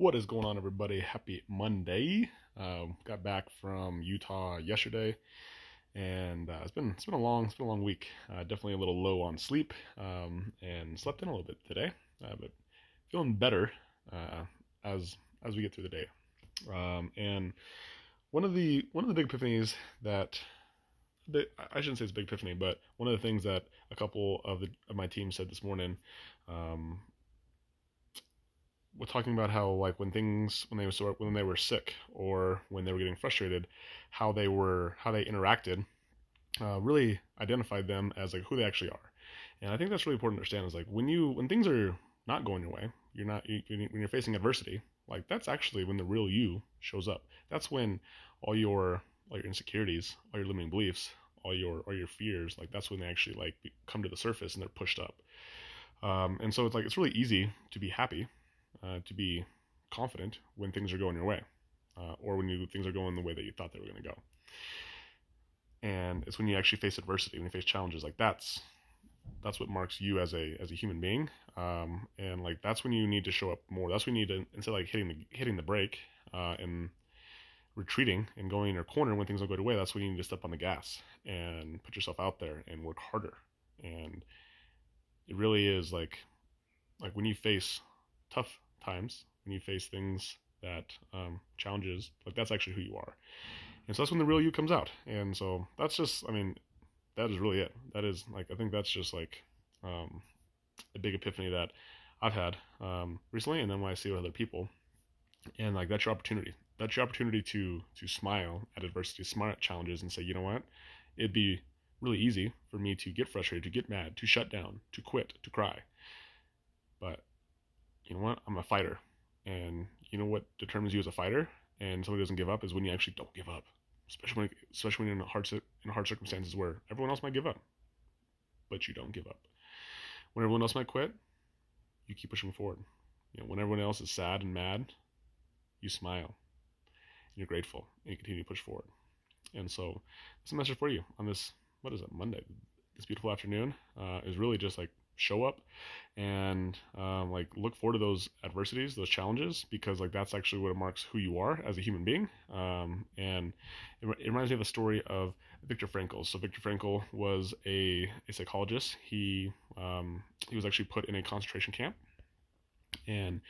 What is going on, everybody? Happy Monday. Um, got back from Utah yesterday, and uh, it's been it's been a long it's been a long week. Uh, definitely a little low on sleep, um, and slept in a little bit today, uh, but feeling better uh, as as we get through the day. Um, and one of the one of the big epiphanies that I shouldn't say it's a big epiphany, but one of the things that a couple of the of my team said this morning um, we're talking about how like when things when they were when they were sick or when they were getting frustrated, how they were how they interacted, uh, really identified them as like who they actually are, and I think that's really important to understand. Is like when you when things are not going your way, you're not you, when you're facing adversity, like that's actually when the real you shows up. That's when all your all your insecurities, all your limiting beliefs, all your all your fears, like that's when they actually like come to the surface and they're pushed up. Um, and so it's like it's really easy to be happy uh, to be confident when things are going your way, uh, or when you, things are going the way that you thought they were going to go. And it's when you actually face adversity, when you face challenges, like that's that's what marks you as a as a human being. Um, and like that's when you need to show up more. That's when you need to instead of like hitting the hitting the brake uh, and retreating and going in your corner when things don't go your way. That's when you need to step on the gas and put yourself out there and work harder. And it really is like like when you face tough times when you face things that um, challenges like that's actually who you are. And so that's when the real you comes out. And so that's just i mean that is really it. That is like i think that's just like um, a big epiphany that i've had um, recently and then when i see other people and like that's your opportunity. That's your opportunity to to smile at adversity smile at challenges and say you know what? It'd be really easy for me to get frustrated to get mad to shut down to quit to cry. But you know what? I'm a fighter. And you know what determines you as a fighter and somebody doesn't give up is when you actually don't give up. Especially when, especially when you're in hard, in hard circumstances where everyone else might give up, but you don't give up. When everyone else might quit, you keep pushing forward. You know, when everyone else is sad and mad, you smile. And you're grateful and you continue to push forward. And so, this message for you on this, what is it, Monday? This beautiful afternoon uh, is really just like show up and um, like look forward to those adversities those challenges because like that's actually what it marks who you are as a human being. Um, and it, it, reminds me of a story of Viktor Frankl. So Viktor Frankl was a, a psychologist. He um, he was actually put in a concentration camp and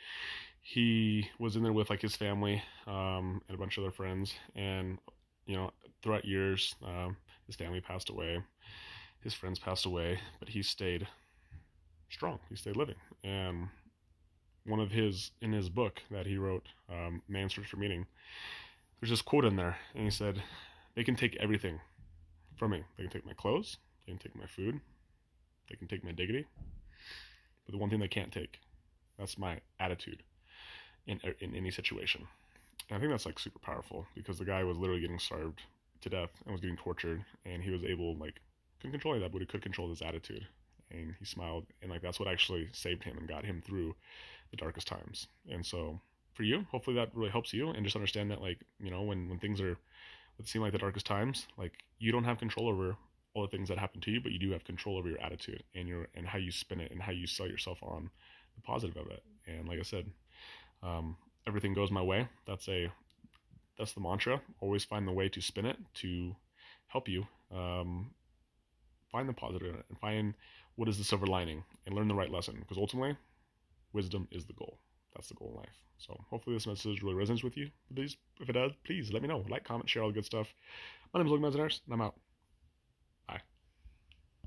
he was in there with like his family um, and a bunch of other friends. And you know throughout years um, his family passed away his friends passed away but he stayed strong. He stayed living. And one of his in his book that he wrote, um, Man's Search for Meaning, there's this quote in there, and he said, "They can take everything from me. They can take my clothes. They can take my food. They can take my dignity. But the one thing they can't take, that's my attitude in in any situation." And I think that's like super powerful because the guy was literally getting starved to death and was getting tortured, and he was able like couldn't control that, but he could control his attitude and he smiled and like that's what actually saved him and got him through the darkest times. And so for you hopefully that really helps you and just understand that like you know when when things are what seem like the darkest times like you don't have control over all the things that happen to you but you do have control over your attitude and your and how you spin it and how you sell yourself on the positive of it. And like i said um, everything goes my way. That's a that's the mantra. Always find the way to spin it to help you. Um, find the positive in it and find what is the silver lining and learn the right lesson because ultimately wisdom is the goal. That's the goal in life. So hopefully this message really resonates with you. Please if it does please let me know. Like comment share all the good stuff. My name is Logan Mezzaners, and i'm out